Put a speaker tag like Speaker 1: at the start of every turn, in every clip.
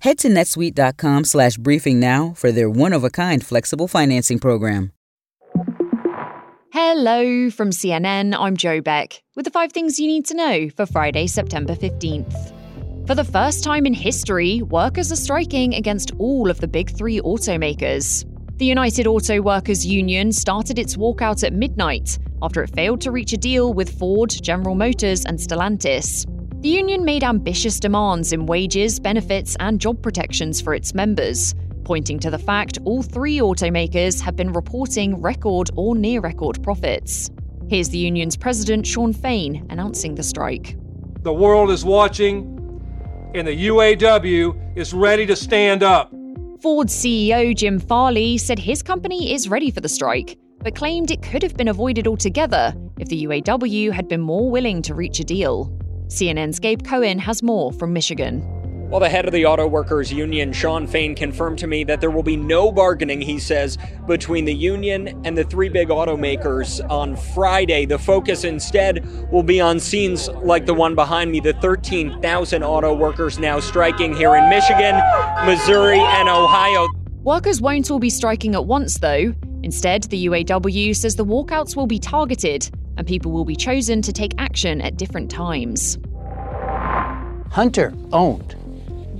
Speaker 1: Head to netsuite.com slash briefing now for their one-of-a-kind flexible financing program.
Speaker 2: Hello from CNN, I'm Joe Beck with the five things you need to know for Friday, September 15th. For the first time in history, workers are striking against all of the big three automakers. The United Auto Workers Union started its walkout at midnight after it failed to reach a deal with Ford, General Motors, and Stellantis. The union made ambitious demands in wages, benefits, and job protections for its members, pointing to the fact all three automakers have been reporting record or near record profits. Here's the union's president, Shawn Fain, announcing the strike.
Speaker 3: The world is watching, and the UAW is ready to stand up.
Speaker 2: Ford CEO Jim Farley said his company is ready for the strike, but claimed it could have been avoided altogether if the UAW had been more willing to reach a deal. CNN's Gabe Cohen has more from Michigan.
Speaker 4: Well, the head of the Auto Workers Union, Shawn Fain, confirmed to me that there will be no bargaining, he says, between the union and the three big automakers on Friday. The focus instead will be on scenes like the one behind me the 13,000 auto workers now striking here in Michigan, Missouri, and Ohio.
Speaker 2: Workers won't all be striking at once, though. Instead, the UAW says the walkouts will be targeted and people will be chosen to take action at different times.
Speaker 5: Hunter owned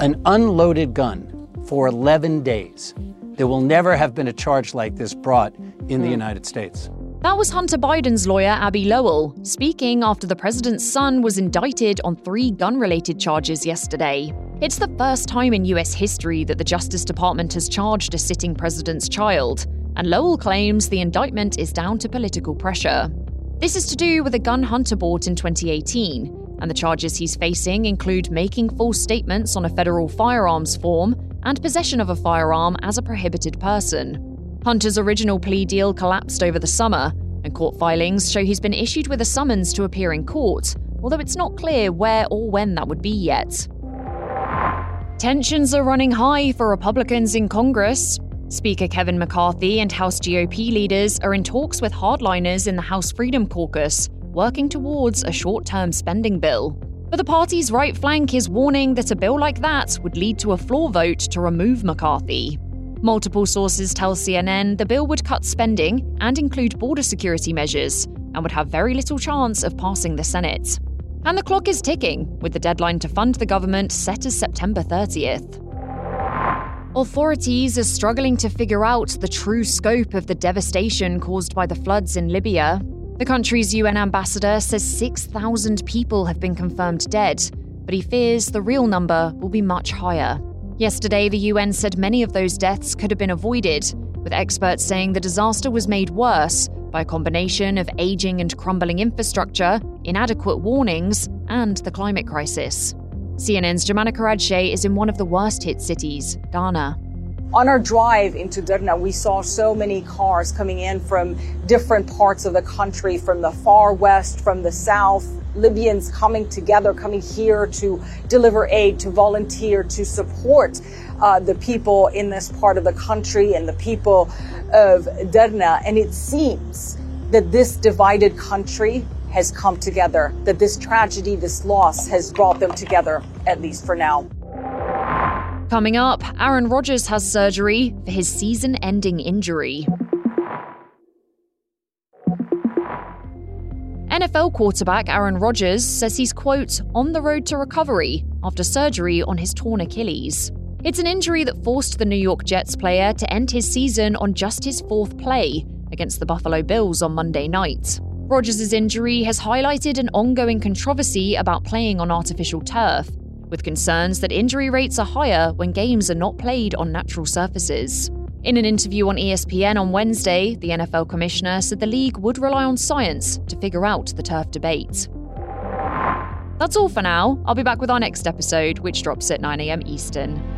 Speaker 5: an unloaded gun for 11 days. There will never have been a charge like this brought in the hmm. United States.
Speaker 2: That was Hunter Biden's lawyer, Abbe Lowell, speaking after the president's son was indicted on three gun related charges yesterday. It's the first time in US history that the Justice Department has charged a sitting president's child, and Lowell claims the indictment is down to political pressure. This is to do with a gun Hunter bought in 2018, and the charges he's facing include making false statements on a federal firearms form and possession of a firearm as a prohibited person. Hunter's original plea deal collapsed over the summer, and court filings show he's been issued with a summons to appear in court, although it's not clear where or when that would be yet. Tensions are running high for Republicans in Congress. Speaker Kevin McCarthy and House GOP leaders are in talks with hardliners in the House Freedom Caucus, working towards a short term spending bill. But the party's right flank is warning that a bill like that would lead to a floor vote to remove McCarthy. Multiple sources tell CNN the bill would cut spending and include border security measures and would have very little chance of passing the Senate. And the clock is ticking, with the deadline to fund the government set as September 30th. Authorities are struggling to figure out the true scope of the devastation caused by the floods in Libya. The country's UN ambassador says 6,000 people have been confirmed dead, but he fears the real number will be much higher. Yesterday, the UN said many of those deaths could have been avoided, with experts saying the disaster was made worse by a combination of aging and crumbling infrastructure, inadequate warnings, and the climate crisis. CNN's Jomana Karadsheh is in one of the worst hit cities, Derna.
Speaker 6: On our drive into Derna, we saw so many cars coming in from different parts of the country, from the far west, from the south. Libyans coming together, coming here to deliver aid, to volunteer, to support uh, the people in this part of the country and the people of Derna. And it seems that this divided country has come together, that this tragedy, this loss has brought them together, at least for now.
Speaker 2: Coming up, Aaron Rodgers has surgery for his season ending injury. NFL quarterback Aaron Rodgers says he's, quote, on the road to recovery after surgery on his torn Achilles. It's an injury that forced the New York Jets player to end his season on just his fourth play against the Buffalo Bills on Monday night. Rodgers' injury has highlighted an ongoing controversy about playing on artificial turf, with concerns that injury rates are higher when games are not played on natural surfaces. In an interview on ESPN on Wednesday, the NFL commissioner said the league would rely on science to figure out the turf debate. That's all for now. I'll be back with our next episode, which drops at 9am Eastern.